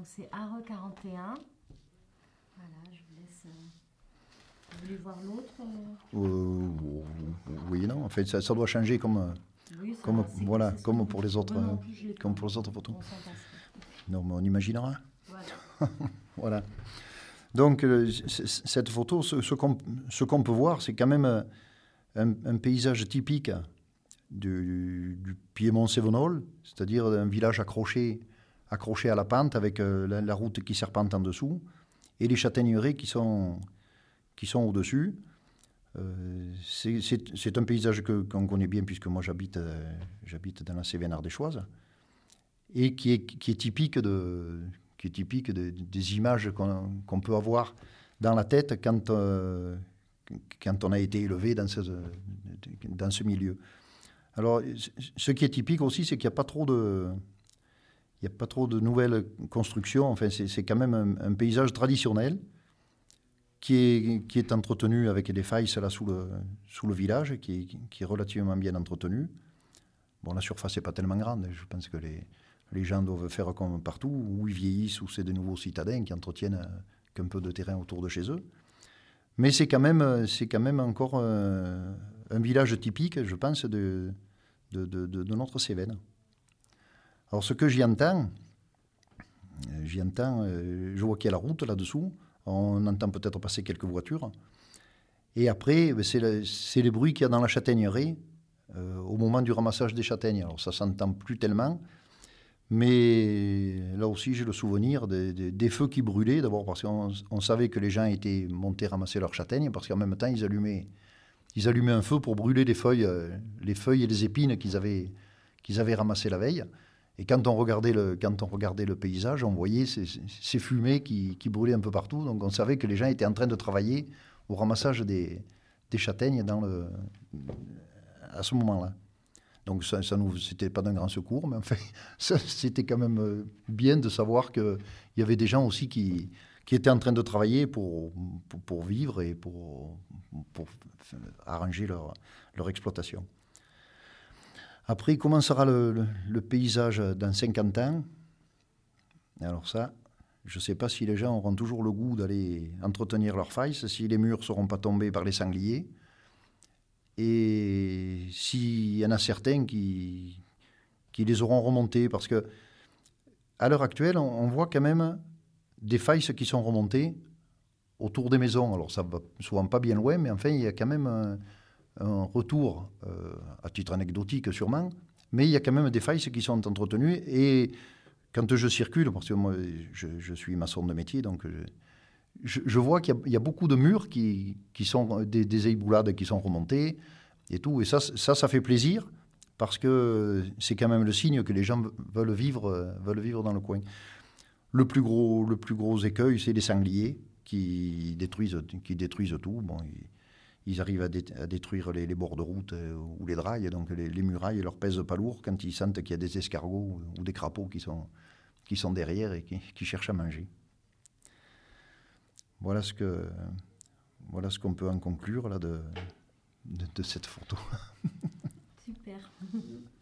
Donc c'est ARE 41. Voilà, je vous laisse. euh, Vous voulez voir l'autre euh Euh, oui, non. En fait, ça, ça doit changer comme, euh, Oui, ça comme, voilà, comme pour les autres, non euh, plus, comme pour les autres photos. Non, mais on imaginera. Voilà. Voilà. Donc, euh, cette photo, ce, ce qu'on peut voir, c'est quand même euh, un, un paysage typique du, du Piémont Sévenol, c'est-à-dire un village accroché, accroché à la pente avec euh, la, route qui serpente en dessous et les châtaigneraies qui sont, qui sont au-dessus. Euh, c'est- un paysage qu'on connaît bien puisque moi j'habite euh, dans la Cévennes ardéchoise et qui est, qui est typique, de, qui est typique de- des images qu'on peut avoir dans la tête quand, quand on a été élevé dans ce, dans ce milieu. Alors, ce qui est typique aussi, c'est qu'il n'y a pas trop de... Il n'y a pas trop de nouvelles constructions. Enfin, c'est quand même un, paysage traditionnel qui est, entretenu avec des failles là sous le, village, qui est, relativement bien entretenu. Bon, la surface n'est pas tellement grande. Je pense que les, gens doivent faire comme partout, où ils vieillissent, ou c'est de nouveaux citadins qui entretiennent euh, qu'un peu de terrain autour de chez eux. Mais c'est quand même, euh, encore euh, un village typique, je pense, de- de notre Cévennes. Alors, ce que j'y entends, j'y entends, euh, je vois qu'il y a la route là-dessous, on entend peut-être passer quelques voitures. Et après, ben, c'est le- les bruits qu'il y a dans la châtaigneraie euh, au moment du ramassage des châtaignes. Alors, ça s'entend plus tellement, mais là aussi, j'ai le souvenir des, feux qui brûlaient. D'abord parce qu'on on savait que les gens étaient montés ramasser leurs châtaignes, parce qu'en même temps, ils allumaient, ils allumaient un feu pour brûler les feuilles, euh, les feuilles et les épines qu'ils avaient, qu'ils avaient ramassées la veille. Et quand on regardait le, quand on regardait le paysage, on voyait ces, fumées qui, brûlaient un peu partout. Donc on savait que les gens étaient en train de travailler au ramassage des, châtaignes dans le, à ce moment-là. Donc ça, ça c'était pas d'un grand secours, mais enfin, c'était quand même euh, bien de savoir qu'il y avait des gens aussi qui, étaient en train de travailler pour, pour, pour vivre et pour, pour arranger leur, leur exploitation. Après, comment sera le, paysage dans 50 ans? Alors ça, je ne sais pas si les gens auront toujours le goût d'aller entretenir leurs failles, si les murs ne seront pas tombés par les sangliers. Et s'il y en a certains qui, les auront remontés, parce que à l'heure actuelle, on, voit quand même des failles qui sont remontées autour des maisons. Alors ça va souvent pas bien loin, mais enfin il y a quand même un, un retour, euh, à titre anecdotique sûrement, mais il y a quand même des failles qui sont entretenues. Et quand je circule, parce que moi je, suis maçon de métier, donc je, je, vois qu'il y, a- beaucoup de murs qui, sont des, des éboulades qui sont remontées et tout. Et ça, ça, fait plaisir parce que c'est quand même le signe que les gens veulent vivre, euh, veulent vivre dans le coin. Le plus gros, le plus gros écueil, c'est les sangliers qui détruisent, qui détruisent tout. Bon, ils arrivent à, dé- à détruire les, les bords de route euh, ou les drailles, donc les, les murailles leur pèsent pas lourd quand ils sentent qu'il y a des escargots ou des crapauds qui sont, qui sont derrière et qui, qui cherchent à manger. Voilà ce que voilà ce qu'on peut en conclure là de, de, de cette photo. Super.